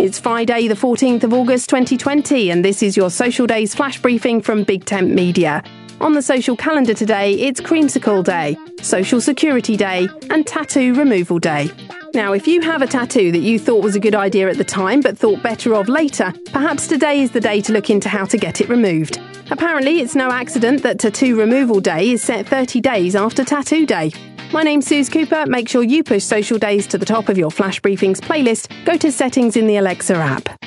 It's Friday, the 14th of August 2020, and this is your Social Days flash briefing from Big Tent Media. On the social calendar today, it's Creamsicle Day, Social Security Day, and Tattoo Removal Day. Now, if you have a tattoo that you thought was a good idea at the time but thought better of later, perhaps today is the day to look into how to get it removed. Apparently, it's no accident that Tattoo Removal Day is set 30 days after Tattoo Day. My name's Suze Cooper. Make sure you push social days to the top of your Flash Briefings playlist. Go to settings in the Alexa app.